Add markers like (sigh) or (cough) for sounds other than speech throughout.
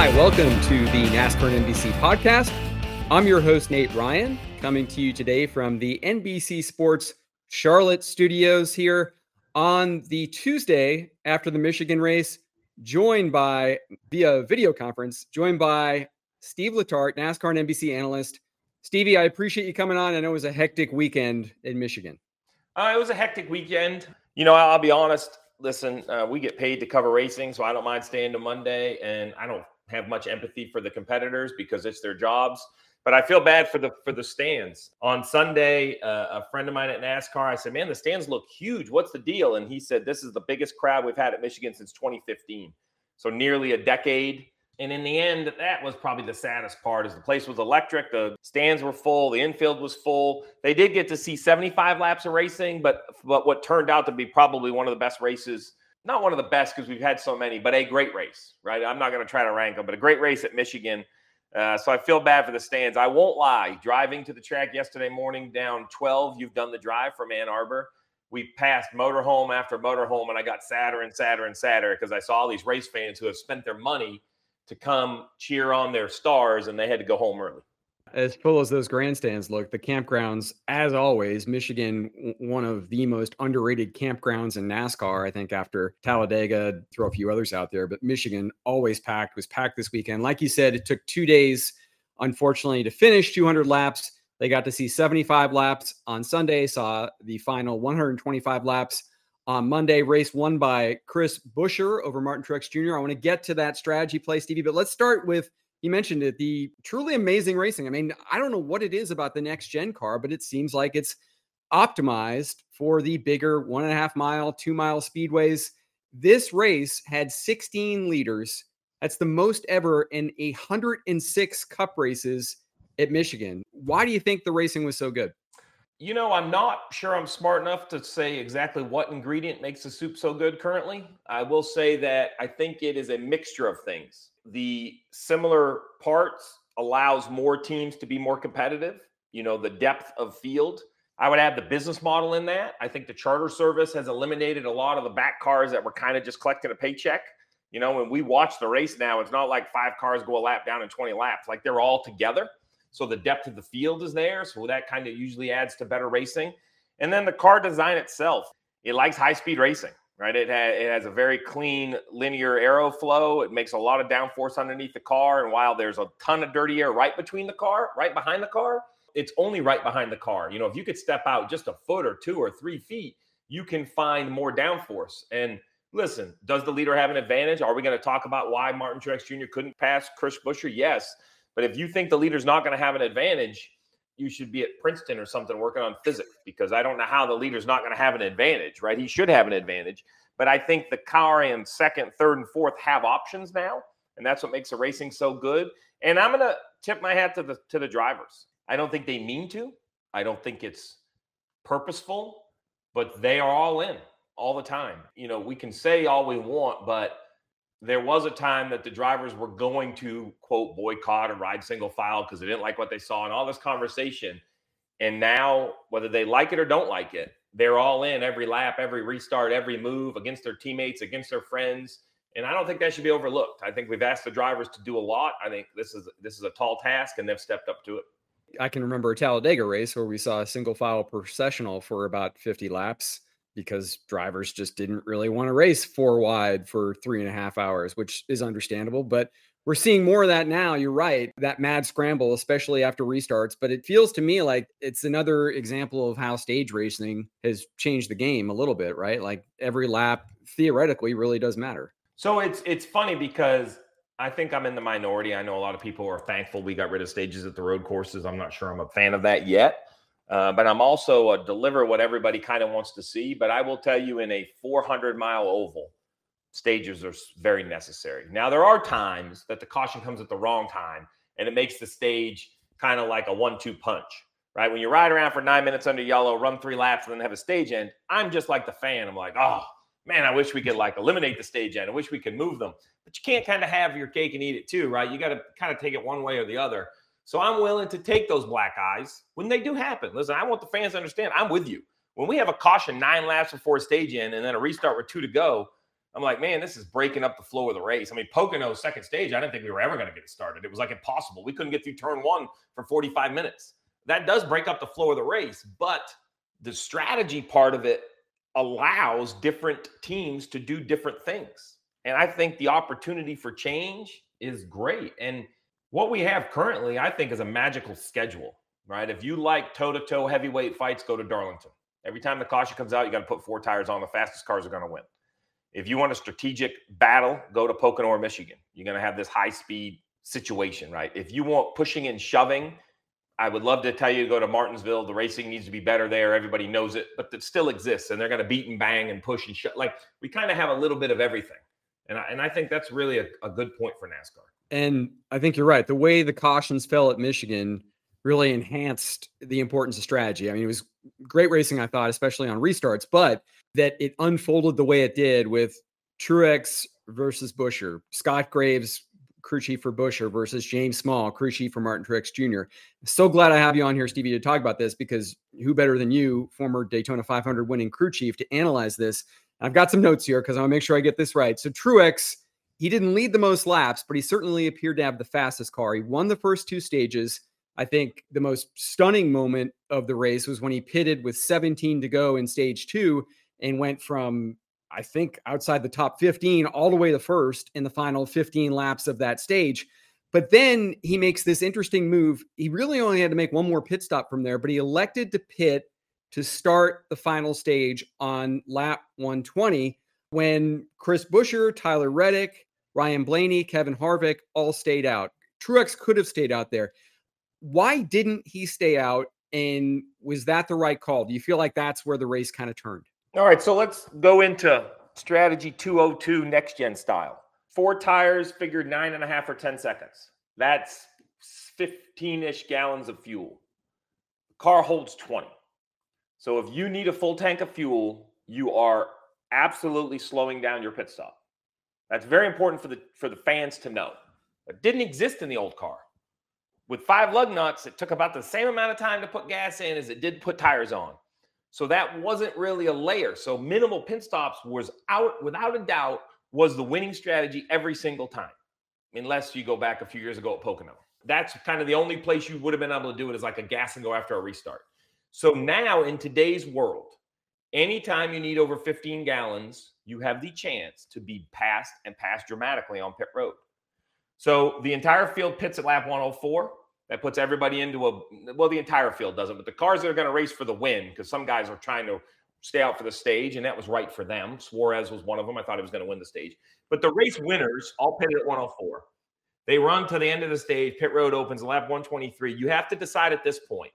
Hi, welcome to the NASCAR NBC podcast. I'm your host, Nate Ryan, coming to you today from the NBC Sports Charlotte studios here on the Tuesday after the Michigan race, joined by via video conference, joined by Steve Letarte, NASCAR and NBC analyst. Stevie, I appreciate you coming on. I know it was a hectic weekend in Michigan. Uh, it was a hectic weekend. You know, I'll be honest. Listen, uh, we get paid to cover racing, so I don't mind staying to Monday, and I don't have much empathy for the competitors because it's their jobs. But I feel bad for the for the stands. On Sunday, uh, a friend of mine at NASCAR, I said, "Man, the stands look huge. What's the deal?" And he said, "This is the biggest crowd we've had at Michigan since 2015, so nearly a decade." And in the end, that was probably the saddest part. Is the place was electric, the stands were full, the infield was full. They did get to see 75 laps of racing, but but what turned out to be probably one of the best races not one of the best because we've had so many, but a great race, right? I'm not going to try to rank them, but a great race at Michigan. Uh, so I feel bad for the stands. I won't lie. Driving to the track yesterday morning down 12, you've done the drive from Ann Arbor. We passed motorhome after motorhome, and I got sadder and sadder and sadder because I saw all these race fans who have spent their money to come cheer on their stars, and they had to go home early as full as those grandstands look, the campgrounds, as always, Michigan, one of the most underrated campgrounds in NASCAR, I think, after Talladega, throw a few others out there, but Michigan always packed, was packed this weekend. Like you said, it took two days, unfortunately, to finish 200 laps. They got to see 75 laps on Sunday, saw the final 125 laps on Monday. Race won by Chris Buescher over Martin Truex Jr. I want to get to that strategy play, Stevie, but let's start with you mentioned it, the truly amazing racing. I mean, I don't know what it is about the next gen car, but it seems like it's optimized for the bigger one and a half mile, two mile speedways. This race had 16 leaders. That's the most ever in 106 cup races at Michigan. Why do you think the racing was so good? You know, I'm not sure I'm smart enough to say exactly what ingredient makes the soup so good currently. I will say that I think it is a mixture of things the similar parts allows more teams to be more competitive. You know, the depth of field. I would add the business model in that. I think the charter service has eliminated a lot of the back cars that were kind of just collecting a paycheck. You know, when we watch the race now, it's not like five cars go a lap down in 20 laps, like they're all together. So the depth of the field is there. So that kind of usually adds to better racing. And then the car design itself, it likes high speed racing right? It, it has a very clean linear aeroflow. It makes a lot of downforce underneath the car. And while there's a ton of dirty air right between the car, right behind the car, it's only right behind the car. You know, if you could step out just a foot or two or three feet, you can find more downforce. And listen, does the leader have an advantage? Are we going to talk about why Martin Truex Jr. couldn't pass Chris Buescher? Yes. But if you think the leader's not going to have an advantage, you should be at Princeton or something working on physics because I don't know how the leader's not going to have an advantage, right? He should have an advantage. But I think the car in second, third, and fourth have options now. And that's what makes the racing so good. And I'm to tip my hat to the to the drivers. I don't think they mean to. I don't think it's purposeful, but they are all in all the time. You know, we can say all we want, but there was a time that the drivers were going to quote boycott or ride single file because they didn't like what they saw and all this conversation. And now, whether they like it or don't like it, they're all in every lap, every restart, every move against their teammates, against their friends. And I don't think that should be overlooked. I think we've asked the drivers to do a lot. I think this is this is a tall task, and they've stepped up to it. I can remember a Talladega race where we saw a single file processional for about 50 laps because drivers just didn't really want to race four wide for three and a half hours, which is understandable. But we're seeing more of that now. You're right. That mad scramble, especially after restarts. But it feels to me like it's another example of how stage racing has changed the game a little bit, right? Like every lap theoretically really does matter. So it's it's funny because I think I'm in the minority. I know a lot of people are thankful we got rid of stages at the road courses. I'm not sure I'm a fan of that yet. Uh, but I'm also a deliver what everybody kind of wants to see. But I will tell you, in a 400 mile oval, stages are very necessary. Now, there are times that the caution comes at the wrong time and it makes the stage kind of like a one two punch, right? When you ride around for nine minutes under yellow, run three laps, and then have a stage end, I'm just like the fan. I'm like, oh, man, I wish we could like eliminate the stage end. I wish we could move them. But you can't kind of have your cake and eat it too, right? You got to kind of take it one way or the other. So I'm willing to take those black eyes when they do happen. Listen, I want the fans to understand I'm with you. When we have a caution nine laps before stage end and then a restart with two to go, I'm like, man, this is breaking up the flow of the race. I mean, Pocono's second stage, I didn't think we were ever going to get it started. It was like impossible. We couldn't get through turn one for 45 minutes. That does break up the flow of the race, but the strategy part of it allows different teams to do different things. And I think the opportunity for change is great. And what we have currently, I think, is a magical schedule, right? If you like toe to toe heavyweight fights, go to Darlington. Every time the caution comes out, you got to put four tires on. The fastest cars are going to win. If you want a strategic battle, go to Pocono or Michigan. You're going to have this high speed situation, right? If you want pushing and shoving, I would love to tell you to go to Martinsville. The racing needs to be better there. Everybody knows it, but it still exists, and they're going to beat and bang and push and shove. Like we kind of have a little bit of everything, and I, and I think that's really a, a good point for NASCAR. And I think you're right. The way the cautions fell at Michigan really enhanced the importance of strategy. I mean, it was great racing, I thought, especially on restarts, but that it unfolded the way it did with Truex versus Buescher, Scott Graves, crew chief for Buescher versus James Small, crew chief for Martin Truex Jr. So glad I have you on here, Stevie, to talk about this because who better than you, former Daytona 500 winning crew chief, to analyze this? I've got some notes here because I want to make sure I get this right. So Truex he didn't lead the most laps, but he certainly appeared to have the fastest car. He won the first two stages. I think the most stunning moment of the race was when he pitted with 17 to go in stage two and went from, I think, outside the top 15 all the way to first in the final 15 laps of that stage. But then he makes this interesting move. He really only had to make one more pit stop from there, but he elected to pit to start the final stage on lap 120 when Chris Buescher, Tyler Reddick, Ryan Blaney, Kevin Harvick all stayed out. Truex could have stayed out there. Why didn't he stay out? And was that the right call? Do you feel like that's where the race kind of turned? All right, so let's go into strategy 202 next gen style. Four tires, figured nine and a half or 10 seconds. That's 15 ish gallons of fuel. The car holds 20. So if you need a full tank of fuel, you are absolutely slowing down your pit stop. That's very important for the for the fans to know. It didn't exist in the old car. With five lug nuts, it took about the same amount of time to put gas in as it did put tires on. So that wasn't really a layer. So minimal pit stops was out without a doubt was the winning strategy every single time, unless you go back a few years ago at Pocono. That's kind of the only place you would have been able to do it is like a gas and go after a restart. So now in today's world, anytime you need over 15 gallons, you have the chance to be passed and passed dramatically on pit road. So the entire field pits at lap 104. That puts everybody into a well, the entire field doesn't, but the cars that are going to race for the win, because some guys are trying to stay out for the stage, and that was right for them. Suarez was one of them. I thought he was going to win the stage. But the race winners all pitted at 104. They run to the end of the stage. Pit road opens lap 123. You have to decide at this point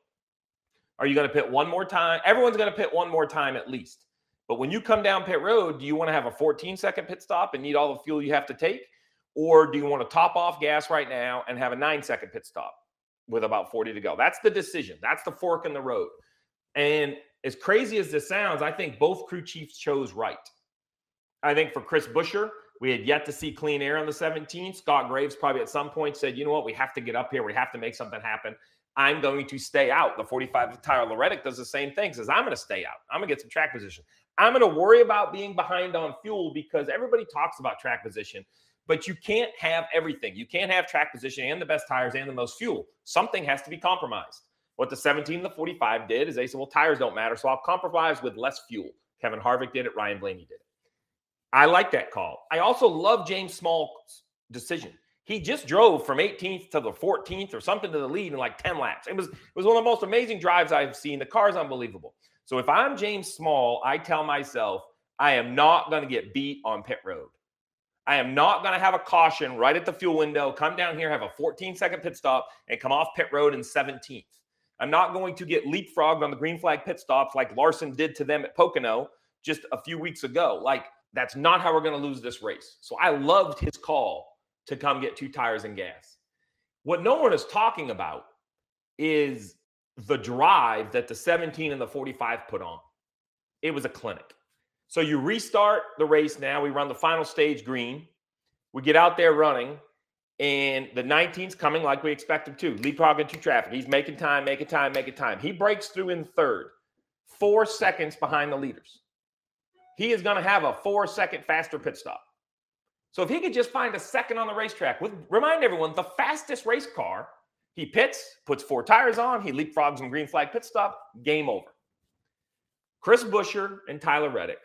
are you going to pit one more time? Everyone's going to pit one more time at least. But when you come down pit road, do you want to have a 14 second pit stop and need all the fuel you have to take? Or do you want to top off gas right now and have a nine second pit stop with about 40 to go? That's the decision. That's the fork in the road. And as crazy as this sounds, I think both crew chiefs chose right. I think for Chris Buescher, we had yet to see clean air on the 17th. Scott Graves probably at some point said, you know what, we have to get up here. We have to make something happen. I'm going to stay out. The 45 Tyler Reddick does the same thing, says, I'm going to stay out. I'm going to get some track position. I'm going to worry about being behind on fuel because everybody talks about track position. But you can't have everything. You can't have track position and the best tires and the most fuel. Something has to be compromised. What the 17 and the 45 did is they said, well, tires don't matter. So I'll compromise with less fuel. Kevin Harvick did it. Ryan Blaney did it. I like that call. I also love James Small's decision. He just drove from 18th to the 14th or something to the lead in like 10 laps. It was it was one of the most amazing drives I've seen. The car's unbelievable. So if I'm James Small, I tell myself I am not going to get beat on pit road. I am not going to have a caution right at the fuel window, come down here, have a 14 second pit stop, and come off pit road in 17th. I'm not going to get leapfrogged on the green flag pit stops like Larson did to them at Pocono just a few weeks ago. Like, that's not how we're going to lose this race. So I loved his call to come get two tires and gas. What no one is talking about is the drive that the 17 and the 45 put on. It was a clinic. So you restart the race now. We run the final stage green. We get out there running, and the 19's coming like we expect him to. Leapfrog into traffic. He's making time, making time, making time. He breaks through in third, four seconds behind the leaders. He is going to have a four second faster pit stop. So if he could just find a second on the racetrack, with remind everyone the fastest race car, he pits, puts four tires on, he leapfrogs and green flag pit stop, game over. Chris Buescher and Tyler Reddick.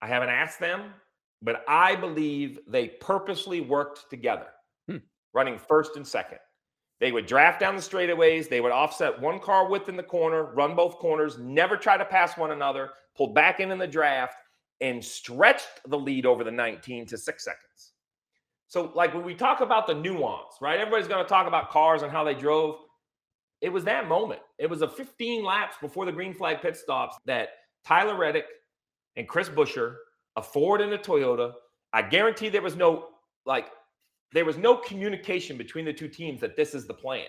I haven't asked them, but I believe they purposely worked together, hmm. running first and second. They would draft down the straightaways. They would offset one car width in the corner, run both corners, never try to pass one another, pull back in in the draft, and stretched the lead over the 19 to six seconds. So, like when we talk about the nuance, right? Everybody's going to talk about cars and how they drove. It was that moment. It was a 15 laps before the green flag pit stops that Tyler Reddick and Chris Buescher, a Ford and a Toyota, I guarantee there was no like there was no communication between the two teams that this is the plan.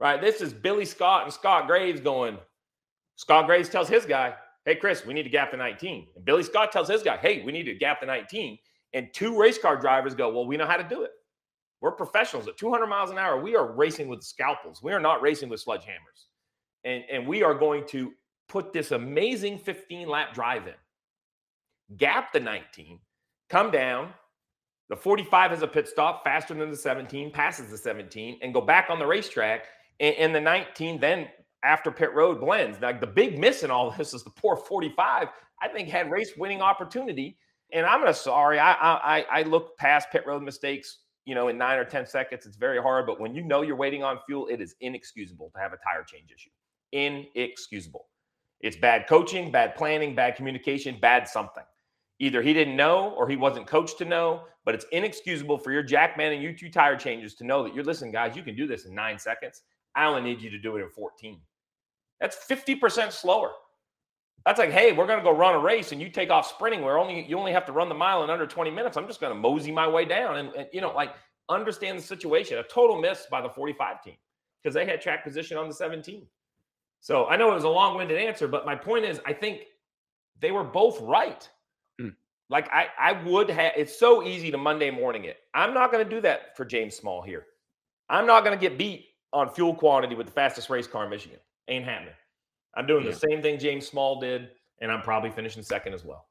Right? This is Billy Scott and Scott Graves going. Scott Graves tells his guy, hey, Chris, we need to gap the 19. And Billy Scott tells his guy, hey, we need to gap the 19. And two race car drivers go, well, we know how to do it. We're professionals at 200 miles an hour. We are racing with scalpels. We are not racing with sledgehammers. And, and we are going to put this amazing 15 lap drive in, gap the 19, come down. The 45 has a pit stop faster than the 17, passes the 17, and go back on the racetrack. And, and the 19 then after pit road blends. Like the big miss in all (laughs) this is the poor 45. I think had race winning opportunity. And I'm gonna sorry, I I I look past pit road mistakes, you know, in nine or ten seconds. It's very hard, but when you know you're waiting on fuel, it is inexcusable to have a tire change issue. Inexcusable. It's bad coaching, bad planning, bad communication, bad something. Either he didn't know or he wasn't coached to know, but it's inexcusable for your Jackman and you two tire changes to know that you're listen, guys, you can do this in nine seconds. I only need you to do it in 14. That's 50% slower. That's like, hey, we're going to go run a race and you take off sprinting where only you only have to run the mile in under 20 minutes. I'm just going to mosey my way down and, and, you know, like understand the situation. A total miss by the 45 team because they had track position on the 17. So I know it was a long-winded answer, but my point is I think they were both right. Like I I would have it's so easy to Monday morning it. I'm not going to do that for James Small here. I'm not going to get beat on fuel quantity with the fastest race car in Michigan. Ain't happening. I'm doing yeah. the same thing James Small did, and I'm probably finishing second as well.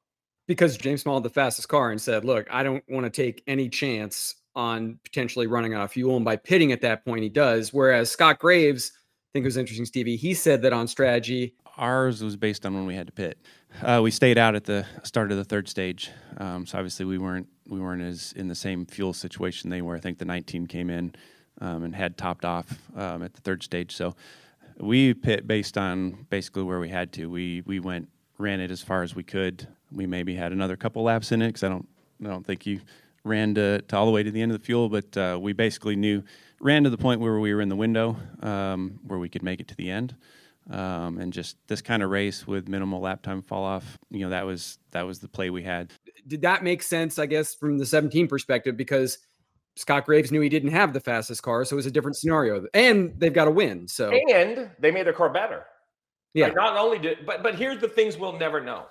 Because James Small had the fastest car and said, Look, I don't want to take any chance on potentially running out of fuel. And by pitting at that point, he does. Whereas Scott Graves, I think it was interesting, Stevie, he said that on strategy. Ours was based on when we had to pit. Uh, we stayed out at the start of the third stage, um, so obviously we weren't we weren't as in the same fuel situation they were. I think the 19 came in um, and had topped off um, at the third stage. So we pit based on basically where we had to. We we went ran it as far as we could. We maybe had another couple laps in it because I don't I don't think you ran to, to, all the way to the end of the fuel, but uh, we basically knew ran to the point where we were in the window um, where we could make it to the end. Um, and just this kind of race with minimal lap time fall off, you know, that was that was the play we had. Did that make sense? I guess from the 17 perspective, because Scott Graves knew he didn't have the fastest car, so it was a different scenario. And they've got to win. So and they made their car better. Yeah. Like not only did, but but here's the things we'll never know.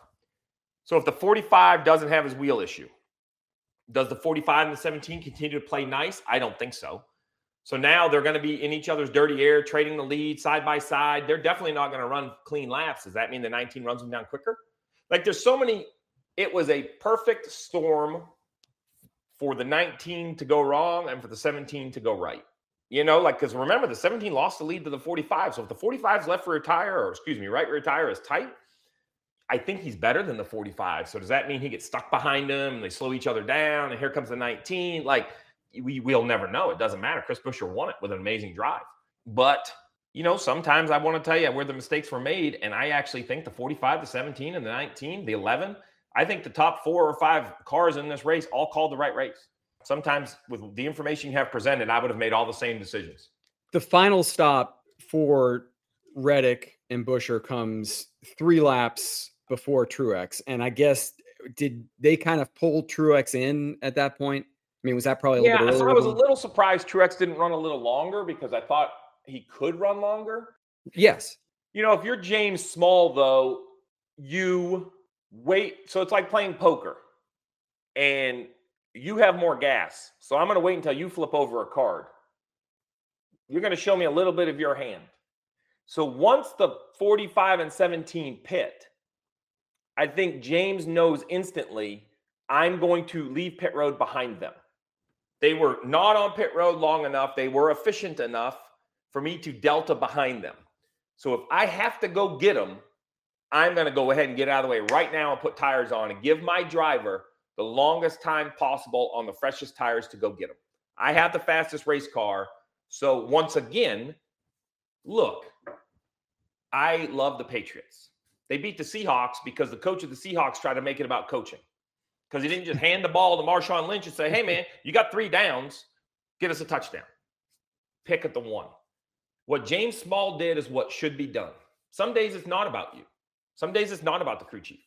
So if the 45 doesn't have his wheel issue, does the 45 and the 17 continue to play nice? I don't think so. So now they're going to be in each other's dirty air, trading the lead side by side. They're definitely not going to run clean laps. Does that mean the 19 runs them down quicker? Like there's so many. It was a perfect storm for the 19 to go wrong and for the 17 to go right. You know, like because remember the 17 lost the lead to the 45. So if the 45 is left for retire, or excuse me, right retire is tight, I think he's better than the 45. So does that mean he gets stuck behind him and they slow each other down? And here comes the 19. Like we we'll never know. It doesn't matter. Chris Buescher won it with an amazing drive. But you know, sometimes I want to tell you where the mistakes were made. And I actually think the 45, the 17, and the 19, the 11, I think the top four or five cars in this race all called the right race. Sometimes with the information you have presented, I would have made all the same decisions. The final stop for Reddick and Buescher comes three laps before Truex. And I guess did they kind of pull Truex in at that point? I mean, was that probably a yeah, little so I was a little surprised Truex didn't run a little longer because I thought he could run longer. Yes. You know, if you're James Small, though, you wait. So it's like playing poker and you have more gas. So I'm going to wait until you flip over a card. You're going to show me a little bit of your hand. So once the 45 and 17 pit, I think James knows instantly I'm going to leave pit road behind them. They were not on pit road long enough. They were efficient enough for me to delta behind them. So if I have to go get them, I'm going to go ahead and get out of the way right now and put tires on and give my driver the longest time possible on the freshest tires to go get them. I have the fastest race car. So once again, look, I love the Patriots. They beat the Seahawks because the coach of the Seahawks tried to make it about coaching. Because he didn't just hand the ball to Marshawn Lynch and say, hey, man, you got three downs, get us a touchdown. Pick at the one. What James Small did is what should be done. Some days it's not about you. Some days it's not about the crew chief.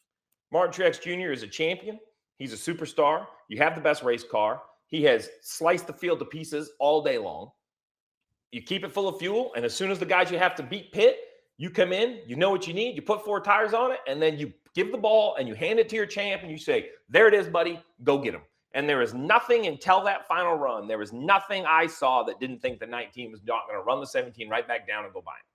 Martin Truex Jr. is a champion. He's a superstar. You have the best race car. He has sliced the field to pieces all day long. You keep it full of fuel, and as soon as the guys you have to beat pit, you come in, you know what you need, you put four tires on it, and then you give the ball and you hand it to your champ and you say, There it is, buddy, go get him. And there is nothing until that final run. There was nothing I saw that didn't think the 19 was not going to run the 17 right back down and go by him.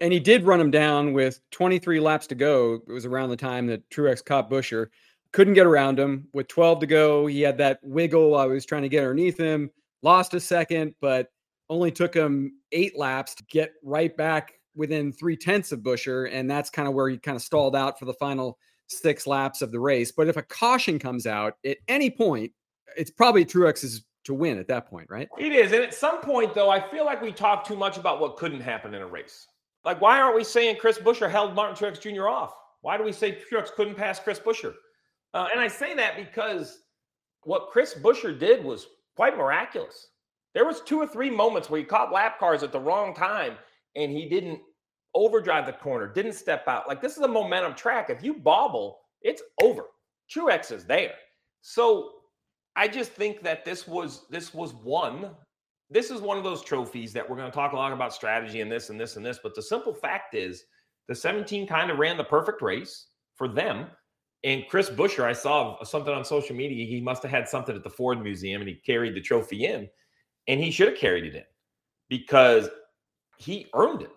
And he did run him down with 23 laps to go. It was around the time that Truex caught Buescher. Couldn't get around him. With 12 to go, he had that wiggle. I was trying to get underneath him, lost a second, but only took him eight laps to get right back within three tenths of Buescher. And that's kind of where he kind of stalled out for the final six laps of the race. But if a caution comes out at any point, it's probably Truex's to win at that point, right? It is. And at some point, though, I feel like we talk too much about what couldn't happen in a race. Like, why aren't we saying Chris Buescher held Martin Truex Jr. off? Why do we say Truex couldn't pass Chris Buescher? Uh, and I say that because what Chris Buescher did was quite miraculous. There was two or three moments where he caught lap cars at the wrong time and he didn't overdrive the corner, didn't step out. Like this is a momentum track. If you bobble, it's over. Truex is there. So I just think that this was this was one. This is one of those trophies that we're going to talk a lot about strategy and this and this and this. But the simple fact is, the 17 kind of ran the perfect race for them. And Chris Buescher, I saw something on social media. He must have had something at the Ford Museum and he carried the trophy in, and he should have carried it in because he earned it.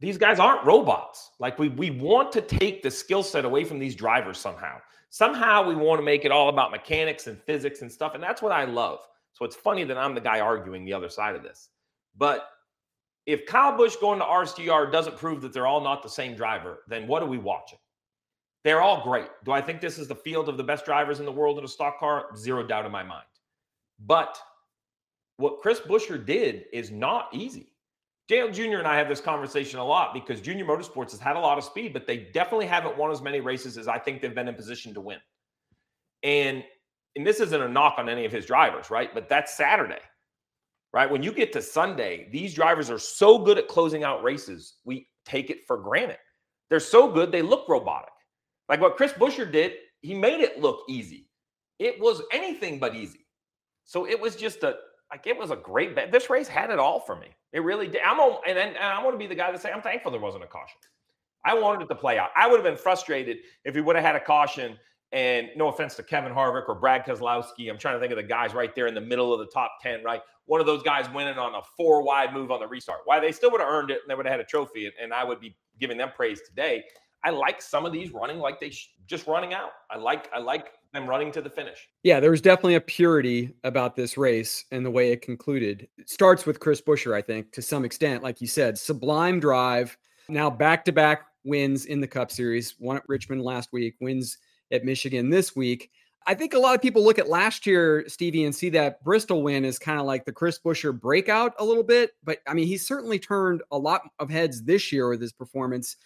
These guys aren't robots. Like we we want to take the skill set away from these drivers somehow. Somehow we want to make it all about mechanics and physics and stuff. And that's what I love. So it's funny that I'm the guy arguing the other side of this. But if Kyle Busch going to RCR doesn't prove that they're all not the same driver, then what are we watching? They're all great. Do I think this is the field of the best drivers in the world in a stock car? Zero doubt in my mind. But what Chris Buescher did is not easy. Dale Jr. and I have this conversation a lot because Junior Motorsports has had a lot of speed, but they definitely haven't won as many races as I think they've been in position to win. And and this isn't a knock on any of his drivers, right? But that's Saturday, right? When you get to Sunday, these drivers are so good at closing out races, we take it for granted. They're so good, they look robotic. Like what Chris Buescher did, he made it look easy. It was anything but easy. So it was just a like it was a great bet. This race had it all for me. It really did. I'm a, and, and I want to be the guy to say I'm thankful there wasn't a caution. I wanted it to play out. I would have been frustrated if we would have had a caution. And no offense to Kevin Harvick or Brad Keselowski, I'm trying to think of the guys right there in the middle of the top 10, right? One of those guys winning on a four wide move on the restart. Why they still would have earned it and they would have had a trophy, and I would be giving them praise today. I like some of these running like they sh- just running out. I like I like them running to the finish. Yeah, there was definitely a purity about this race and the way it concluded. It starts with Chris Buescher, I think, to some extent, like you said, sublime drive. Now back to back wins in the Cup Series, one at Richmond last week, wins at Michigan this week. I think a lot of people look at last year, Stevie, and see that Bristol win as kind of like the Chris Buescher breakout a little bit. But I mean, he's certainly turned a lot of heads this year with his performance,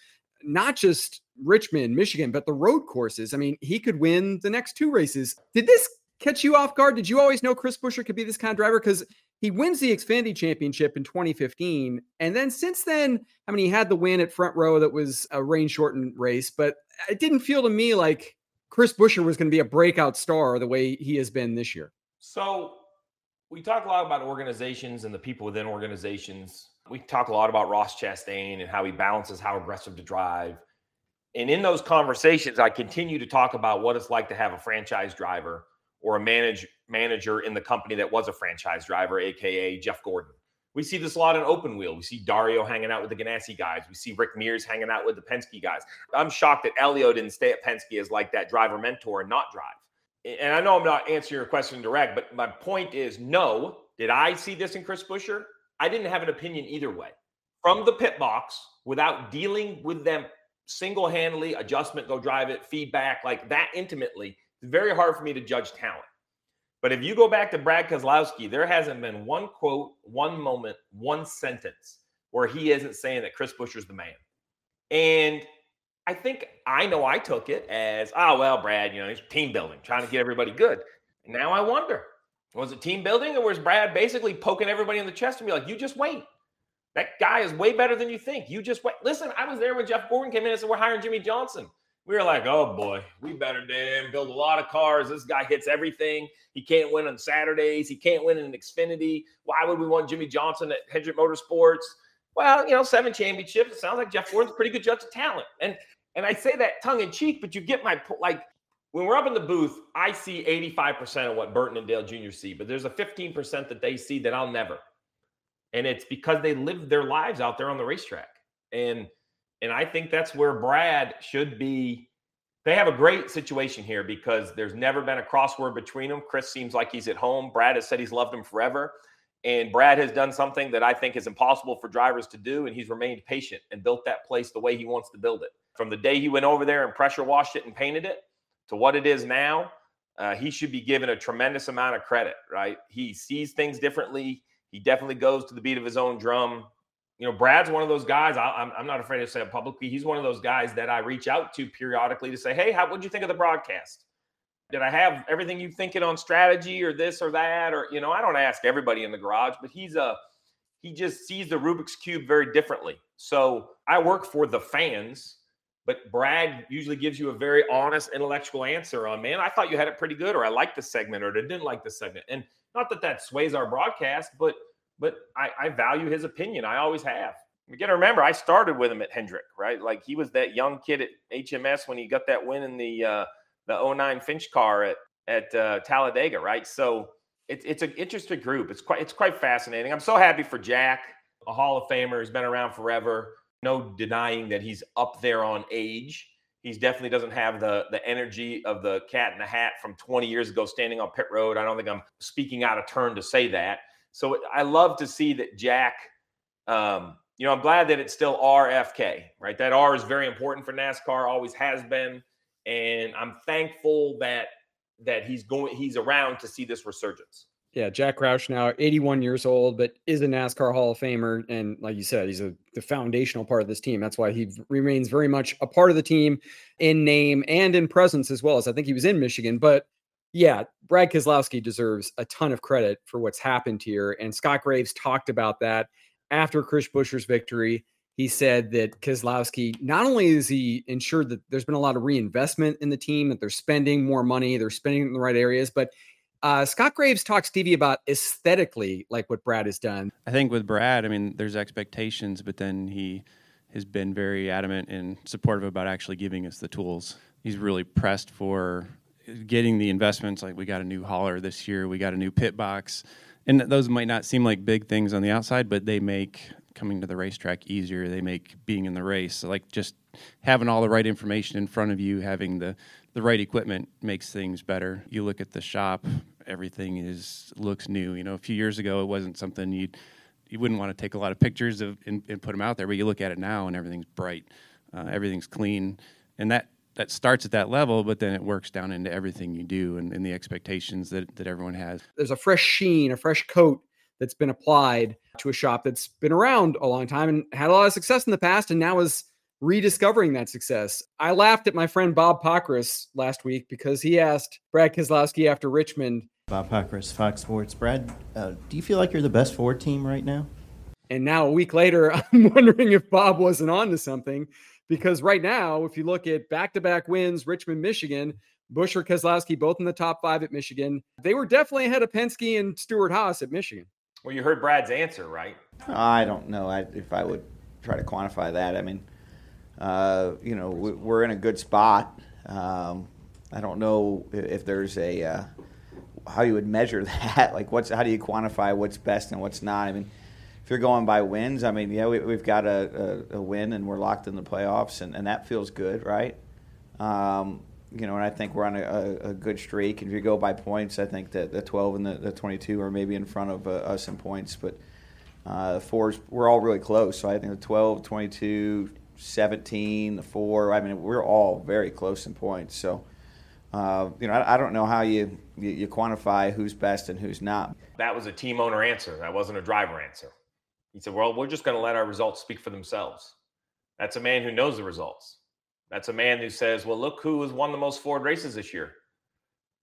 not just Richmond, Michigan, but the road courses. I mean, he could win the next two races. Did this catch you off guard? Did you always know Chris Buescher could be this kind of driver? Because he wins the Xfinity Championship in 2015. And then since then, I mean, he had the win at front row that was a rain shortened race, but it didn't feel to me like Chris Buescher was going to be a breakout star the way he has been this year. So we talk a lot about organizations and the people within organizations. We talk a lot about Ross Chastain and how he balances how aggressive to drive. And in those conversations, I continue to talk about what it's like to have a franchise driver or a manage, manager in the company that was a franchise driver, aka Jeff Gordon. We see this a lot in open wheel. We see Dario hanging out with the Ganassi guys. We see Rick Mears hanging out with the Penske guys. I'm shocked that Helio didn't stay at Penske as like that driver mentor and not drive. And I know I'm not answering your question direct, but my point is no. Did I see this in Chris Buescher? I didn't have an opinion either way. From the pit box, without dealing with them single handedly, adjustment, go drive it, feedback, like that intimately, it's very hard for me to judge talent. But if you go back to Brad Keselowski, there hasn't been one quote, one moment, one sentence where he isn't saying that Chris Buescher's the man. And I think I know I took it as, oh, well, Brad, you know, he's team building, trying to get everybody good. Now I wonder, was it team building or was Brad basically poking everybody in the chest and be like, you just wait? That guy is way better than you think. You just wait. Listen, I was there when Jeff Gordon came in and said, we're hiring Jimmie Johnson we were like, oh boy, we better damn build a lot of cars. This guy hits everything. He can't win on Saturdays. He can't win in an Xfinity. Why would we want Jimmie Johnson at Hendrick Motorsports? Well, you know, seven championships. It sounds like Jeff Gordon's a pretty good judge of talent. And and I say that tongue in cheek, but you get my point. like when we're up in the booth, I see 85% of what Burton and Dale Jr. see, but there's a 15% that they see that I'll never. And it's because they live their lives out there on the racetrack. And and I think that's where Brad should be. They have a great situation here because there's never been a crossword between them. Chris seems like he's at home. Brad has said he's loved him forever. And Brad has done something that I think is impossible for drivers to do. And he's remained patient and built that place the way he wants to build it. From the day he went over there and pressure washed it and painted it to what it is now, uh, he should be given a tremendous amount of credit, right? He sees things differently. He definitely goes to the beat of his own drum you know, Brad's one of those guys. I, am I'm not afraid to say it publicly. He's one of those guys that I reach out to periodically to say, "Hey, how would you think of the broadcast? Did I have everything you thinking on strategy or this or that? Or you know, I don't ask everybody in the garage, but he's a he just sees the Rubik's cube very differently. So I work for the fans, but Brad usually gives you a very honest, intellectual answer on, man, I thought you had it pretty good, or I like the segment, or I didn't like the segment, and not that that sways our broadcast, but but I, I value his opinion. I always have. You got to remember, I started with him at Hendrick, right? Like he was that young kid at HMS when he got that win in the uh, the 09 Finch car at at uh, Talladega, right? So it's it's an interesting group. It's quite it's quite fascinating. I'm so happy for Jack, a Hall of Famer. He's been around forever. No denying that he's up there on age. He definitely doesn't have the the energy of the cat in the hat from 20 years ago, standing on pit road. I don't think I'm speaking out of turn to say that so I love to see that Jack, um, you know, I'm glad that it's still RFK, right? That R is very important for NASCAR, always has been. And I'm thankful that that he's going he's around to see this resurgence. Yeah, Jack Roush now 81 years old, but is a NASCAR Hall of Famer, and like you said, he's a the foundational part of this team. That's why he remains very much a part of the team in name and in presence as well as I think he was in Michigan. But yeah, Brad Keselowski deserves a ton of credit for what's happened here. And Scott Graves talked about that after Chris Buescher's victory. He said that Keselowski not only is he ensured that there's been a lot of reinvestment in the team, that they're spending more money, they're spending in the right areas, but uh, Scott Graves talks Stevie about aesthetically, like what Brad has done. I think with Brad, I mean, there's expectations, but then he has been very adamant and supportive about actually giving us the tools. He's really pressed for getting the investments like we got a new hauler this year, we got a new pit box, and those might not seem like big things on the outside, but they make coming to the racetrack easier. They make being in the race so like just having all the right information in front of you, having the the right equipment makes things better. You look at the shop, everything is looks new. You know, a few years ago, it wasn't something you'd you wouldn't want to take a lot of pictures of and, and put them out there, but you look at it now and everything's bright, uh, everything's clean, and that that starts at that level, but then it works down into everything you do and, and the expectations that that everyone has. There's a fresh sheen, a fresh coat that's been applied to a shop that's been around a long time and had a lot of success in the past, and now is rediscovering that success. I laughed at my friend Bob Pockrass last week because he asked Brad Keselowski after Richmond. Bob Pockrass, Fox Sports. Brad, uh, do you feel like you're the best Ford team right now? And now a week later, (laughs) I'm wondering if Bob wasn't on to something because right now, if you look at back-to-back wins, Richmond, Michigan, Buescher, Keselowski, both in the top five at Michigan, they were definitely ahead of Penske and Stewart Haas at Michigan. Well, you heard Brad's answer, right? I don't know I, if I would try to quantify that. I mean, uh, you know, we're in a good spot. Um, I don't know if there's a uh, how you would measure (laughs) that. Like, what's how do you quantify what's best and what's not? I mean, if you're going by wins, I mean, yeah, we, have got a, a, a, win and we're locked in the playoffs, and, and that feels good, right? Um, you know, and I think we're on a, a, good streak. And if you go by points, I think that the 12 and the, the 22 are maybe in front of uh, us in points, but uh, fours, we're all really close. So I think the 12, 22, 17, the four. I mean, we're all very close in points. So, uh, you know, I, I, don't know how you, you, you quantify who's best and who's not. That was a team owner answer. That wasn't a driver answer. He said, "Well, we're just going to let our results speak for themselves." That's a man who knows the results. That's a man who says, "Well, look who has won the most Ford races this year."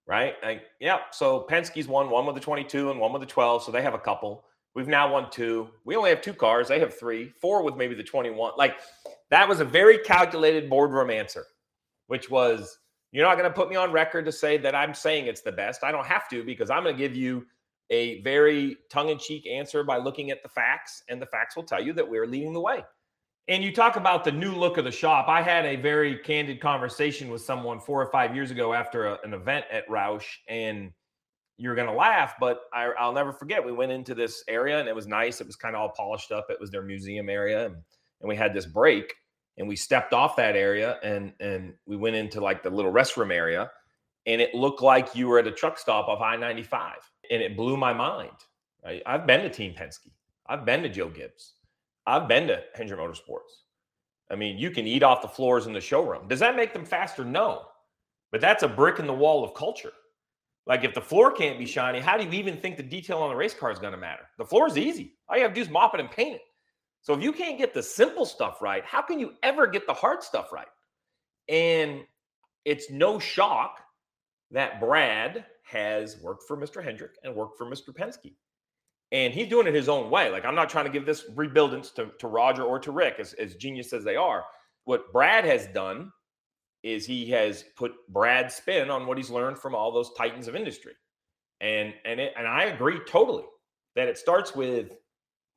Right? Like, yeah. So Penske's won one with the 22 and one with the 12, so they have a couple. We've now won two. We only have two cars. They have three, four with maybe the 21. Like that was a very calculated boardroom answer, which was you're not going to put me on record to say that I'm saying it's the best. I don't have to because I'm going to give you a very tongue in cheek answer by looking at the facts, and the facts will tell you that we're leading the way. And you talk about the new look of the shop. I had a very candid conversation with someone four or five years ago after a, an event at Roush, and you're going to laugh, but I, will never forget. We went into this area and it was nice. It was kind of all polished up. It was their museum area, and, and we had this break, and we stepped off that area and and we went into like the little restroom area, and it looked like you were at a truck stop off I-95, and it blew my mind. Right? I've been to Team Penske. I've been to Joe Gibbs. I've been to Hendrick Motorsports. I mean, you can eat off the floors in the showroom. Does that make them faster? No. But that's a brick in the wall of culture. Like if the floor can't be shiny, how do you even think the detail on the race car is going to matter? The floor is easy. All you have to do is mop it and paint it. So if you can't get the simple stuff right, how can you ever get the hard stuff right? And it's no shock that Brad has worked for Mr. Hendrick and worked for Mr. Penske. And he's doing it his own way. Like I'm not trying to give this rebuildance to, to Roger or to Rick, as, as genius as they are. What Brad has done is he has put Brad's spin on what he's learned from all those titans of industry. And and it, and I agree totally that it starts with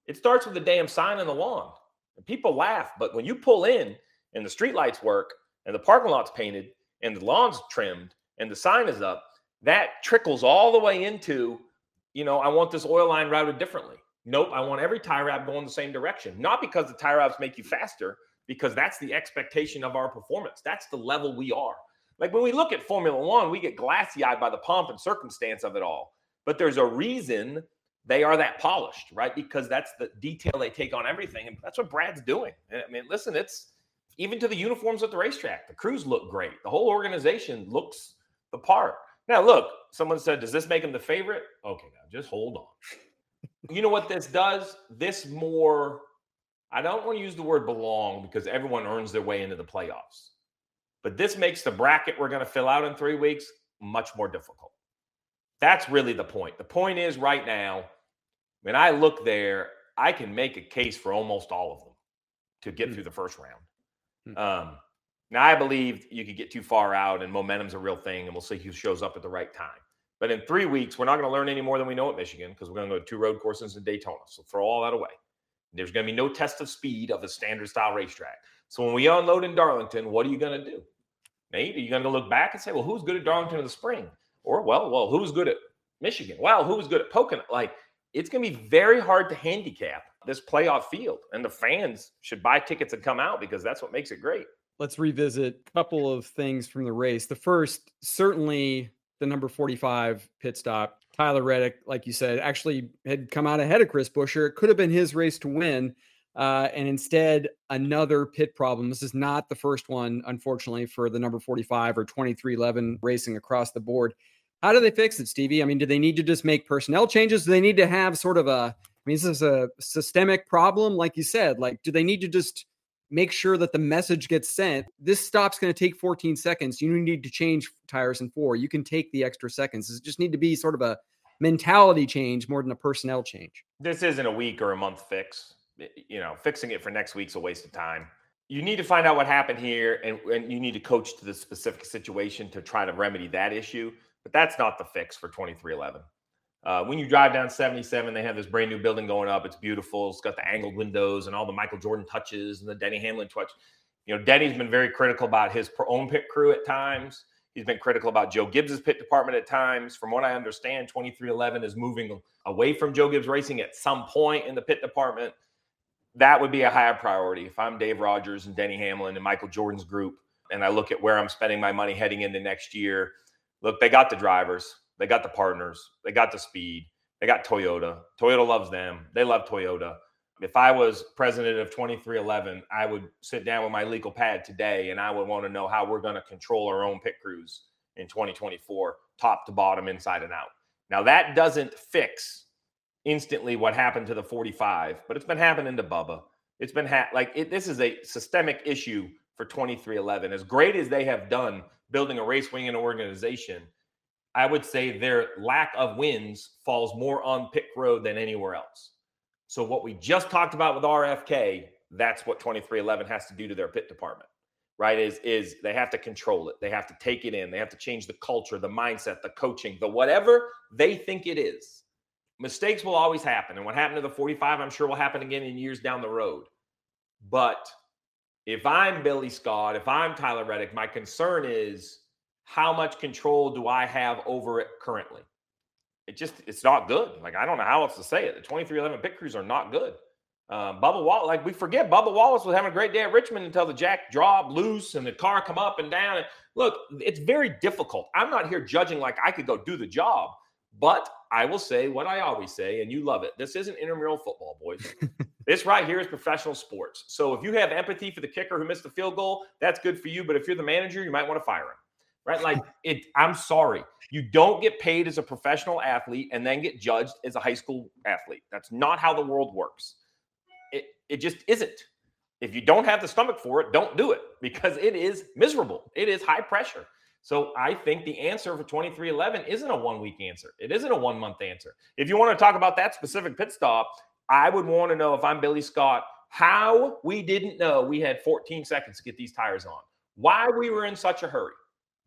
it starts with the damn sign on the lawn. And people laugh, but when you pull in and the streetlights work and the parking lot's painted and the lawn's trimmed and the sign is up, that trickles all the way into, you know, I want this oil line routed differently. Nope, I want every tie wrap going the same direction. Not because the tie wraps make you faster, because that's the expectation of our performance. That's the level we are. Like when we look at Formula One, we get glassy eyed by the pomp and circumstance of it all. But there's a reason they are that polished, right? Because that's the detail they take on everything. And that's what Brad's doing. I mean, listen, it's even to the uniforms at the racetrack. The crews look great. The whole organization looks the part. Now, look, someone said, does this make him the favorite? Okay, now just hold on. you know what this does? This more I don't want to use the word belong because everyone earns their way into the playoffs. But this makes the bracket we're going to fill out in three weeks much more difficult. That's really the point. The point is right now, when I look there, I can make a case for almost all of them to get mm. through the first round. Mm. Um, now, I believe you could get too far out, and momentum's a real thing, and we'll see who shows up at the right time. But in three weeks, we're not going to learn any more than we know at Michigan because we're going to go to two road courses in Daytona. So throw all that away. There's going to be no test of speed of a standard style racetrack. So when we unload in Darlington, what are you going to do? Nate, are you going to look back and say, well, who's good at Darlington in the spring? Or, well, well, who's good at Michigan? Well, who's good at Pocono? Like, it's going to be very hard to handicap this playoff field. And the fans should buy tickets and come out because that's what makes it great. let's revisit a couple of things from the race. The first, certainly the number 45 pit stop. Tyler Reddick, like you said, actually had come out ahead of Chris Buescher. It could have been his race to win. Uh, and instead, another pit problem. This is not the first one, unfortunately, for the number 45 or 23XI racing across the board. How do they fix it, Stevie? I mean, do they need to just make personnel changes? Do they need to have sort of a, I mean, this is a systemic problem, like you said. Like, do they need to just make sure that the message gets sent. This stop's going to take 14 seconds. You need to change tires in four. You can take the extra seconds. It just need to be sort of a mentality change more than a personnel change. This isn't a week or a month fix. You know, fixing it for next week's a waste of time. You need to find out what happened here and, and you need to coach to the specific situation to try to remedy that issue. But that's not the fix for 23XI. Uh, when you drive down 77, they have this brand new building going up. It's beautiful. It's got the angled windows and all the Michael Jordan touches and the Denny Hamlin touch. You know, Denny's been very critical about his own pit crew at times. He's been critical about Joe Gibbs's pit department at times. From what I understand, 23XI is moving away from Joe Gibbs Racing at some point in the pit department. That would be a higher priority. If I'm Dave Rogers and Denny Hamlin and Michael Jordan's group, and I look at where I'm spending my money heading into next year, look, they got the drivers. They got the partners. They got the speed. They got Toyota. Toyota loves them. They love Toyota. If I was president of 23XI, I would sit down with my legal pad today and I would want to know how we're going to control our own pit crews in 2024, top to bottom, inside and out. Now, that doesn't fix instantly what happened to the 45, but it's been happening to Bubba. It's been ha- like it, this is a systemic issue for 23XI. As great as they have done building a race wing and organization, I would say their lack of wins falls more on pit road than anywhere else. So what we just talked about with RFK, that's what 23XI has to do to their pit department. Right? Is is they have to control it. They have to take it in. They have to change the culture, the mindset, the coaching, the whatever they think it is. Mistakes will always happen. And what happened to the 45, I'm sure will happen again in years down the road. But if I'm Billy Scott, if I'm Tyler Reddick, my concern is how much control do I have over it currently? It just it's not good. Like I don't know how else to say it. The 23XI pit crews are not good. Um, Bubba Wallace, like we forget, Bubba Wallace was having a great day at Richmond until the jack dropped loose and the car come up and down. And look, it's very difficult. I'm not here judging like I could go do the job, but I will say what I always say, and you love it. This isn't intramural football, boys. this right here is professional sports. So if you have empathy for the kicker who missed the field goal, that's good for you. But if you're the manager, you might want to fire him right? Like it, I'm sorry. You don't get paid as a professional athlete and then get judged as a high school athlete. That's not how the world works. It it just isn't. If you don't have the stomach for it, don't do it because it is miserable. It is high pressure. So I think the answer for 23XI isn't a one week answer. It isn't a one month answer. If you want to talk about that specific pit stop, I would want to know if I'm Billy Scott, how we didn't know we had 14 seconds to get these tires on, why we were in such a hurry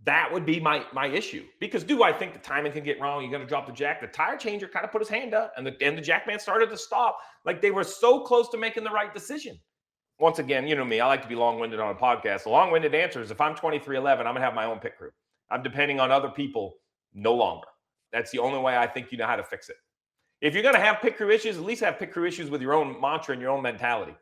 that would be my my issue. Because do I think the timing can get wrong? You're going to drop the jack. The tire changer kind of put his hand up, and the and the jackman started to stop. Like they were so close to making the right decision. Once again, you know me. I like to be long winded on a podcast. The long winded answer is if I'm 23XI, I'm going to have my own pit crew. I'm depending on other people no longer. That's the only way I think you know how to fix it. If you're going to have pit crew issues, at least have pit crew issues with your own mantra and your own mentality.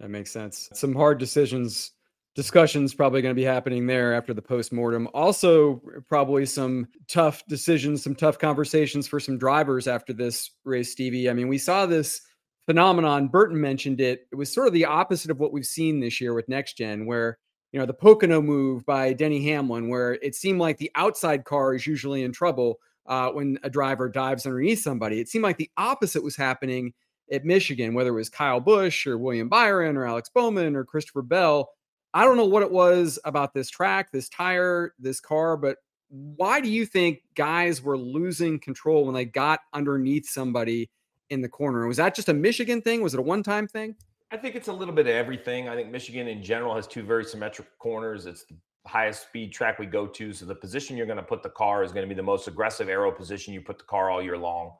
That makes sense. Some hard decisions discussions probably going to be happening there after the post-mortem also probably some tough decisions some tough conversations for some drivers after this race stevie i mean we saw this phenomenon burton mentioned it it was sort of the opposite of what we've seen this year with next gen where you know the pocono move by denny hamlin where it seemed like the outside car is usually in trouble uh, when a driver dives underneath somebody. It seemed like the opposite was happening at michigan whether it was kyle busch or william byron or alex bowman or christopher bell. I don't know what it was about this track, this tire, this car, but why do you think guys were losing control when they got underneath somebody in the corner? Was that just a Michigan thing? Was it a one time thing? I think it's a little bit of everything. I think Michigan in general has two very symmetric corners. It's the highest speed track we go to. So the position you're going to put the car is going to be the most aggressive aero position you put the car all year long.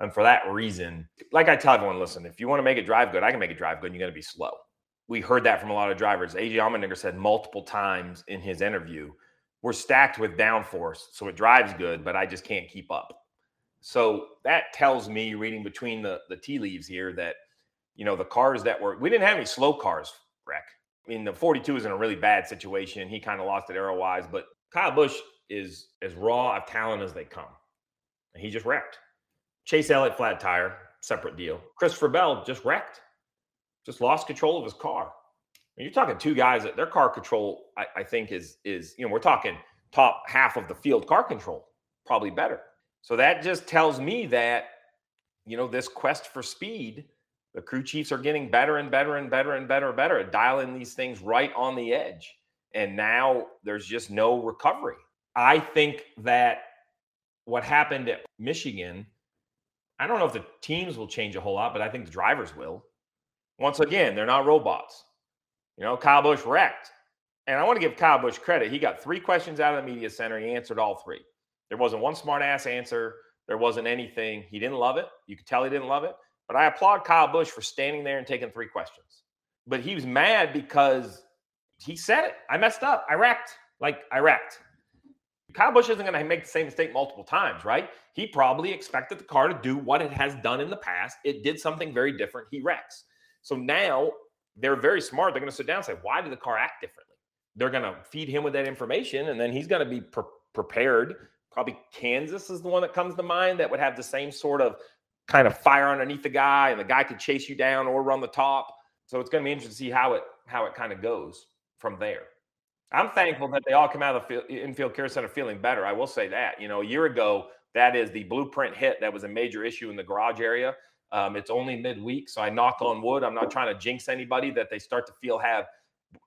And for that reason, like I tell everyone, listen, if you want to make it drive good, I can make it drive good. And you got to be slow we heard that from a lot of drivers. AJ Allmendinger said multiple times in his interview, we're stacked with downforce, so it drives good, but I just can't keep up. So that tells me, reading between the, the tea leaves here, that you know the cars that were we didn't have any slow cars, wreck. I mean, the 42 is in a really bad situation. He kind of lost it aero wise, but Kyle Busch is as raw of talent as they come. And he just wrecked. Chase Elliott, flat tire, separate deal. Christopher Bell just wrecked, just lost control of his car. And you're talking two guys that their car control, I, I think, is is you know we're talking top half of the field car control, probably better. So that just tells me that you know this quest for speed the crew chiefs are getting better and better and better and better and better at dialing these things right on the edge. And now there's just no recovery. I think that what happened at Michigan, I don't know if the teams will change a whole lot, but I think the drivers will. Once again, they're not robots. You know, Kyle Busch wrecked. And I want to give Kyle Busch credit. He got three questions out of the media center. He answered all three. There wasn't one smart ass answer. There wasn't anything. He didn't love it. You could tell he didn't love it. But I applaud Kyle Busch for standing there and taking three questions. But he was mad because he said it. I messed up. I wrecked. Like I wrecked. Kyle Busch isn't going to make the same mistake multiple times, right? He probably expected the car to do what it has done in the past. It did something very different. He wrecks. So now they're very smart. They're going to sit down and say, why did the car act differently? They're going to feed him with that information, and then he's going to be pre- prepared. Probably Kansas is the one that comes to mind that would have the same sort of kind of fire underneath the guy, and the guy could chase you down or run the top. So it's going to be interesting to see how it how it kind of goes from there. I'm thankful that they all come out of the field, infield care center feeling better. I will say that. You know, a year ago, that is the blueprint hit that was a major issue in the garage area. Um, it's only midweek, so I knock on wood. I'm not trying to jinx anybody that they start to feel have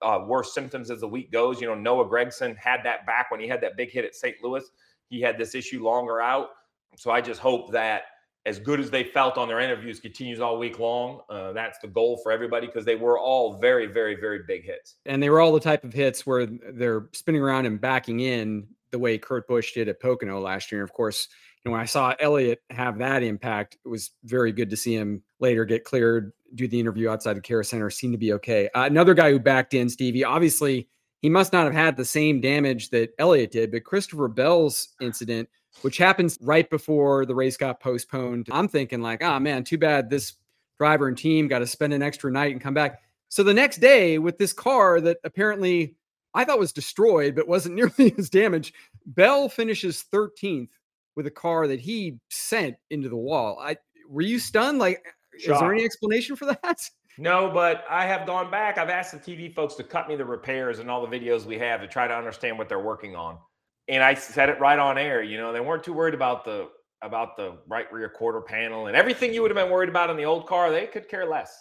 uh, worse symptoms as the week goes. You know, Noah Gragson had that back when he had that big hit at St. Louis. He had this issue longer out. So I just hope that as good as they felt on their interviews continues all week long. Uh, that's the goal for everybody because they were all very, very, very big hits. And they were all the type of hits where they're spinning around and backing in the way Kurt Busch did at Pocono last year. Of course, you know, when I saw Elliott have that impact, it was very good to see him later get cleared, do the interview outside the care center, seemed to be okay. Uh, another guy who backed in, Stevie, obviously he must not have had the same damage that Elliott did, but Christopher Bell's incident – which happens right before the race got postponed. I'm thinking like, oh man, too bad this driver and team got to spend an extra night and come back. So the next day with this car that apparently I thought was destroyed but wasn't (laughs) nearly as damaged, Bell finishes 13th with a car that he sent into the wall. I were you stunned? Like, Shocked. is there any explanation for that? No, but I have gone back. I've asked the TV folks to cut me the repairs and all the videos we have to try to understand what they're working on and I said it right on air. You know, they weren't too worried about the about the right rear quarter panel and everything you would have been worried about in the old car. They could care less.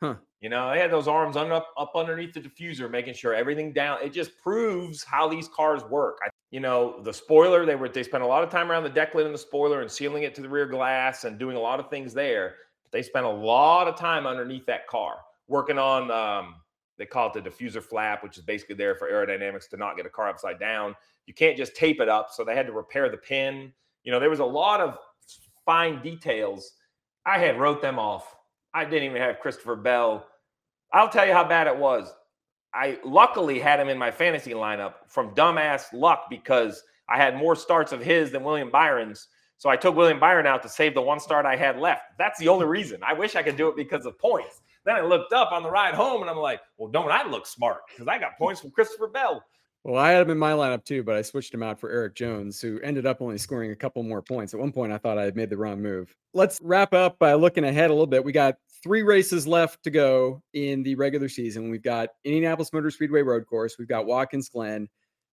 Huh. You know, they had those arms un- up up underneath the diffuser, making sure everything down. It just proves how these cars work. I, you know, the spoiler they were they spent a lot of time around the deck lid and the spoiler and sealing it to the rear glass and doing a lot of things there. They spent a lot of time underneath that car working on. Um, they call it the diffuser flap, which is basically there for aerodynamics to not get a car upside down you can't just tape it up. So they had to repair the pin. You know, there was a lot of fine details. I had wrote them off. I didn't even have Christopher Bell. I'll tell you how bad it was. I luckily had him in my fantasy lineup from dumbass luck because I had more starts of his than William Byron's. So I took William Byron out to save the one start I had left. That's the only reason. I wish I could do it because of points. Then I looked up on the ride home and I'm like, well, don't I look smart? Because I got points from Christopher Bell. Well, I had him in my lineup too, but I switched him out for Erik Jones, who ended up only scoring a couple more points. At one point, I thought I had made the wrong move. Let's wrap up by looking ahead a little bit. We got three races left to go in the regular season. We've got Indianapolis Motor Speedway Road Course, we've got Watkins Glen,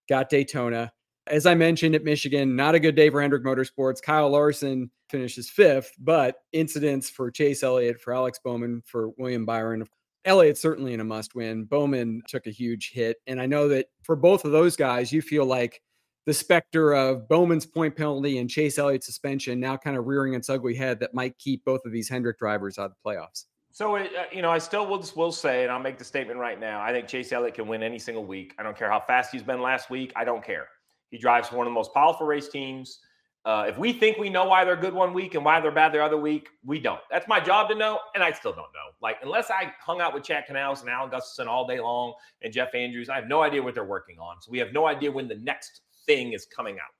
got Daytona. As I mentioned at Michigan, not a good day for Hendrick Motorsports. Kyle Larson finishes fifth, but incidents for Chase Elliott, for Alex Bowman, for William Byron, Elliott's certainly in a must win. Bowman took a huge hit. And I know that for both of those guys, you feel like the specter of Bowman's point penalty and Chase Elliott's suspension now kind of rearing its ugly head that might keep both of these Hendrick drivers out of the playoffs. So, uh, you know, I still will, will say, and I'll make the statement right now I think Chase Elliott can win any single week. I don't care how fast he's been last week. I don't care. He drives one of the most powerful race teams. Uh, if we think we know why they're good one week and why they're bad the other week, we don't. That's my job to know, and I still don't know. Like, unless I hung out with Chad Knaus and Alan Gustafson all day long and Jeff Andrews, I have no idea what they're working on. So we have no idea when the next thing is coming out.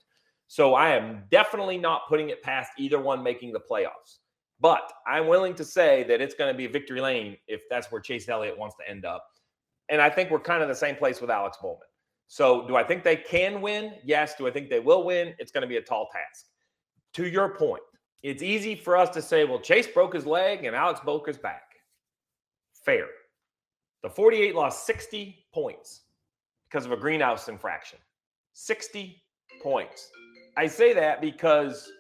So I am definitely not putting it past either one making the playoffs. But I'm willing to say that it's going to be victory lane if that's where Chase Elliott wants to end up. And I think we're kind of the same place with Alex Bowman. So, do I think they can win? Yes. Do I think they will win? It's going to be a tall task. To your point, it's easy for us to say, well, Chase broke his leg and Alex broke his back. Fair. The 48 lost 60 points because of a greenhouse infraction. 60 points. I say that because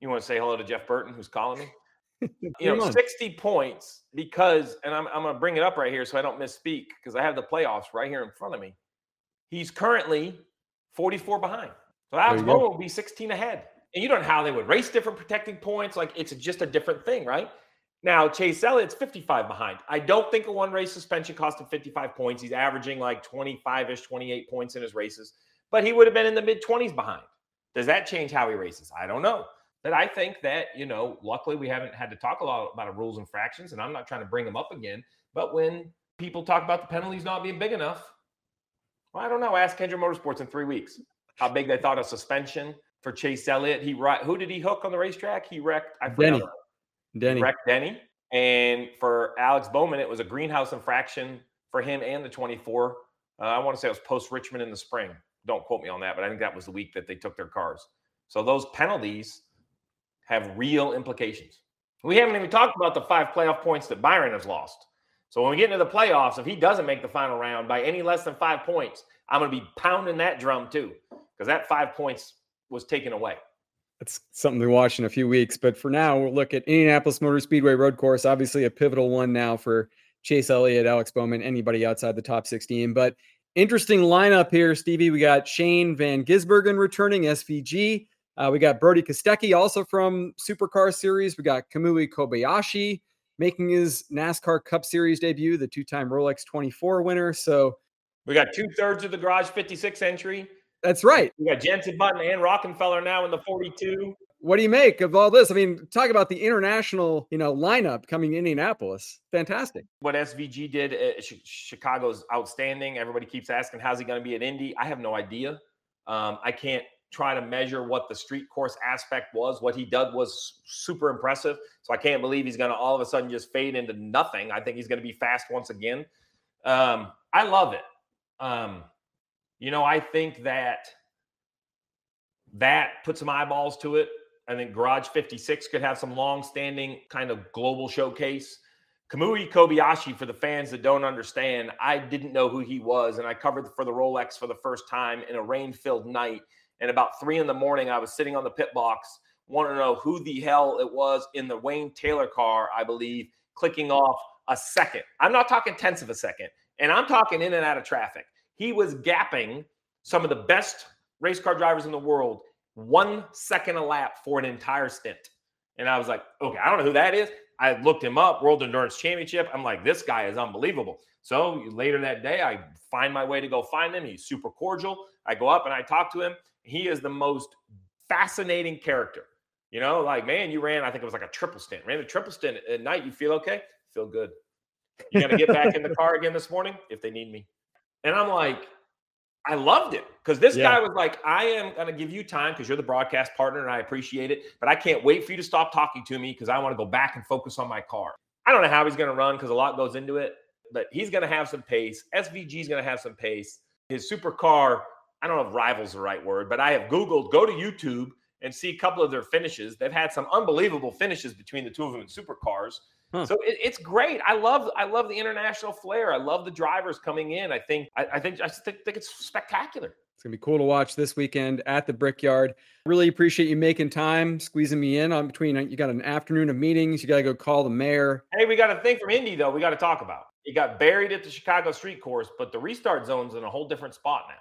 you want to say hello to Jeff Burton, who's calling me. (laughs) you know, 60 points because, and I'm, I'm going to bring it up right here so I don't misspeak because I have the playoffs right here in front of me. He's currently 44 behind. So Alex Bowman will be 16 ahead. And you don't know how they would race different protecting points. Like it's just a different thing, right? Now, Chase Elliott's 55 behind. I don't think a one race suspension cost him 55 points. He's averaging like 25 ish, 28 points in his races, but he would have been in the mid 20s behind. Does that change how he races? I don't know. But I think that, you know, luckily we haven't had to talk a lot about rules and fractions, and I'm not trying to bring them up again. But when people talk about the penalties not being big enough, well, I don't know. Ask Hendrick Motorsports in three weeks how big they thought a suspension for Chase Elliott. He right who did he hook on the racetrack? He wrecked I Denny. Denny. Wrecked Denny. And for Alex Bowman, it was a greenhouse infraction for him and the 24. Uh, I want to say it was post Richmond in the spring. Don't quote me on that, but I think that was the week that they took their cars. So those penalties have real implications. We haven't even talked about the five playoff points that Byron has lost. So when we get into the playoffs, if he doesn't make the final round by any less than five points, I'm going to be pounding that drum too, because that five points was taken away. That's something to watch in a few weeks. But for now, we'll look at Indianapolis Motor Speedway Road Course. Obviously, a pivotal one now for Chase Elliott, Alex Bowman, anybody outside the top 16. But interesting lineup here, Stevie. We got Shane Van Gisbergen returning, SVG. Uh, we got Brodie Kostecki, also from Supercar Series. We got Kamui Kobayashi making his NASCAR Cup Series debut, the two time Rolex 24 winner. So we got two thirds of the Garage 56 entry. That's right. We got Jenson Button and Rockenfeller now in the 42. What do you make of all this? I mean, talk about the international, you know, lineup coming to Indianapolis. Fantastic. What SVG did at Chicago's outstanding. Everybody keeps asking, how's he going to be at Indy? I have no idea. Um, I can't try to measure what the street course aspect was. What he did was super impressive. So I can't believe he's going to all of a sudden just fade into nothing. I think he's going to be fast once again. Um, I love it. Um, you know, I think that that put some eyeballs to it. I think Garage 56 could have some long-standing kind of global showcase. Kamui Kobayashi, for the fans that don't understand, I didn't know who he was, and I covered for the Rolex for the first time in a rain-filled night. And about three in the morning, I was sitting on the pit box, wanting to know who the hell it was in the Wayne Taylor car, I believe, clicking off a second. I'm not talking tenths of a second, and I'm talking in and out of traffic he was gapping some of the best race car drivers in the world one second a lap for an entire stint. And I was like, okay, I don't know who that is. I looked him up, World Endurance Championship. I'm like, this guy is unbelievable. So later that day, I find my way to go find him. He's super cordial. I go up and I talk to him. He is the most fascinating character. You know, like, man, you ran, I think it was like a triple stint. Ran a triple stint at night. You feel okay? Feel good. You gonna get back in the car again this morning if they need me. And I'm like, I loved it because this yeah. guy was like, I am going to give you time because you're the broadcast partner and I appreciate it. But I can't wait for you to stop talking to me because I want to go back and focus on my car. I don't know how he's going to run because a lot goes into it, but he's going to have some pace. SVG is going to have some pace. His supercar, I don't know if rival's is the right word, but I have Googled, go to YouTube and see a couple of their finishes. They've had some unbelievable finishes between the two of them in supercars. Huh. So it, it's great. I love I love the international flair. I love the drivers coming in. I think I, I think I think, think it's spectacular. It's gonna be cool to watch this weekend at the Brickyard. Really appreciate you making time, squeezing me in on between. Uh, you got an afternoon of meetings. You got to go call the mayor. Hey, we got a thing from Indy though. We got to talk about. It got buried at the Chicago Street Course, but the restart zone's in a whole different spot now.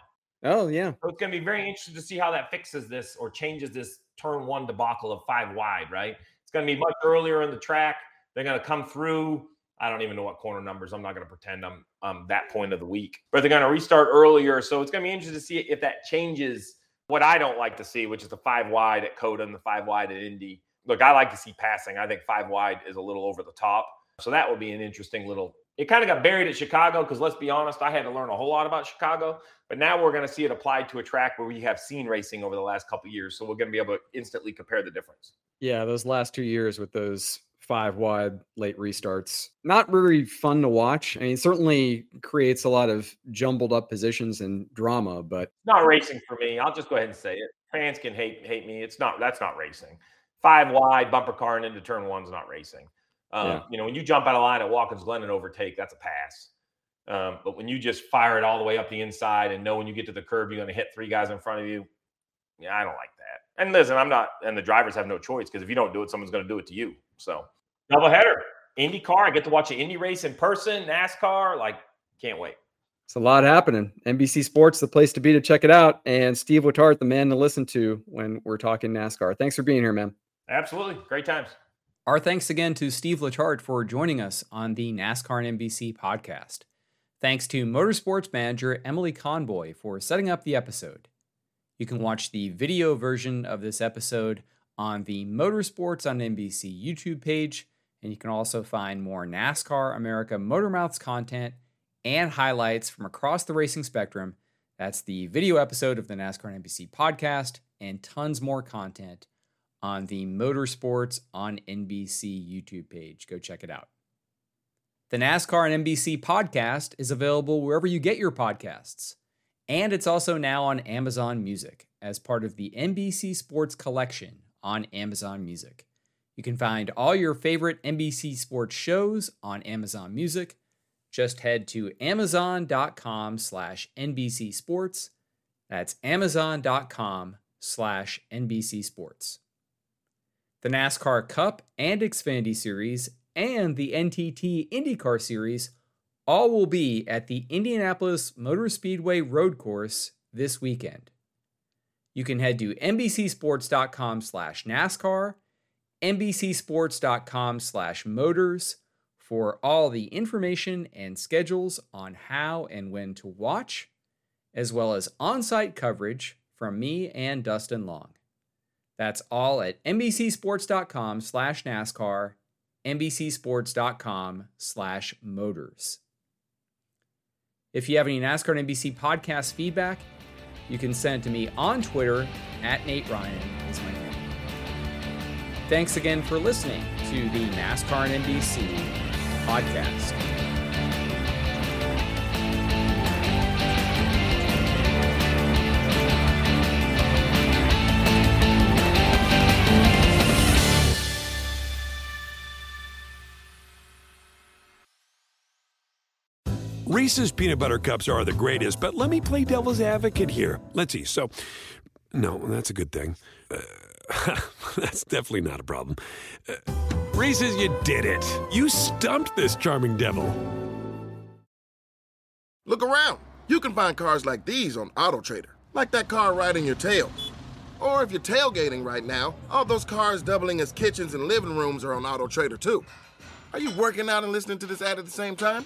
Oh yeah. So it's gonna be very interesting to see how that fixes this or changes this turn one debacle of five wide. Right. It's gonna be much earlier in the track they're going to come through. I don't even know what corner numbers. I'm not going to pretend I'm um, that point of the week, but they're going to restart earlier. So it's going to be interesting to see if that changes what I don't like to see, which is the five wide at COTA and the five wide at Indy. Look, I like to see passing. I think five wide is a little over the top. So that will be an interesting little. It kind of got buried at Chicago because let's be honest, I had to learn a whole lot about Chicago. But now we're going to see it applied to a track where we have seen racing over the last couple years. So we're going to be able to instantly compare the difference. Yeah, those last two years with those five wide late restarts. Not really fun to watch. I mean, certainly creates a lot of jumbled up positions and drama, but not racing for me. I'll just go ahead and say it. Fans can hate hate me. It's not that's not racing. Five wide bumper car and into turn one's not racing. Um, yeah. You know, when you jump out of line at Watkins Glen and overtake, that's a pass. Um, but when you just fire it all the way up the inside and know when you get to the curb, you're going to hit three guys in front of you. Yeah, I don't like that. And listen, I'm not, and the drivers have no choice because if you don't do it, someone's going to do it to you. So, double header, Indy car. I get to watch an Indy race in person, NASCAR. Like, can't wait. It's a lot happening. NBC Sports, the place to be to check it out. And Steve Letarte, the man to listen to when we're talking NASCAR. Thanks for being here, man. Absolutely. Great times. Our thanks again to Steve Letarte for joining us on the NASCAR and NBC podcast. Thanks to Motorsports manager Emily Conboy for setting up the episode. You can watch the video version of this episode on the Motorsports on NBC YouTube page, and you can also find more NASCAR America Motormouths content and highlights from across the racing spectrum. That's the video episode of the NASCAR NBC podcast, and tons more content on the Motorsports on NBC YouTube page. Go check it out. The NASCAR and NBC podcast is available wherever you get your podcasts. And it's also now on Amazon Music as part of the NBC Sports Collection on Amazon Music. You can find all your favorite NBC Sports shows on Amazon Music. Just head to amazon.com slash NBC Sports. That's amazon.com slash NBC Sports. The NASCAR Cup and Xfinity Series and the NTT IndyCar Series all will be at the Indianapolis Motor Speedway Road Course this weekend. You can head to NBCSports.com slash NASCAR, NBCSports.com slash motors for all the information and schedules on how and when to watch, as well as on site coverage from me and Dustin Long. That's all at NBCSports.com slash NASCAR NBCSports.com slash motors. If you have any NASCAR and NBC podcast feedback, you can send it to me on Twitter at Nate Ryan is my name. Thanks again for listening to the NASCAR and NBC podcast. Reese's peanut butter cups are the greatest, but let me play devil's advocate here. Let's see. So, no, that's a good thing. Uh, (laughs) that's definitely not a problem. Uh, Reese's, you did it. You stumped this charming devil. Look around. You can find cars like these on AutoTrader, like that car riding your tail. Or if you're tailgating right now, all those cars doubling as kitchens and living rooms are on AutoTrader too. Are you working out and listening to this ad at the same time?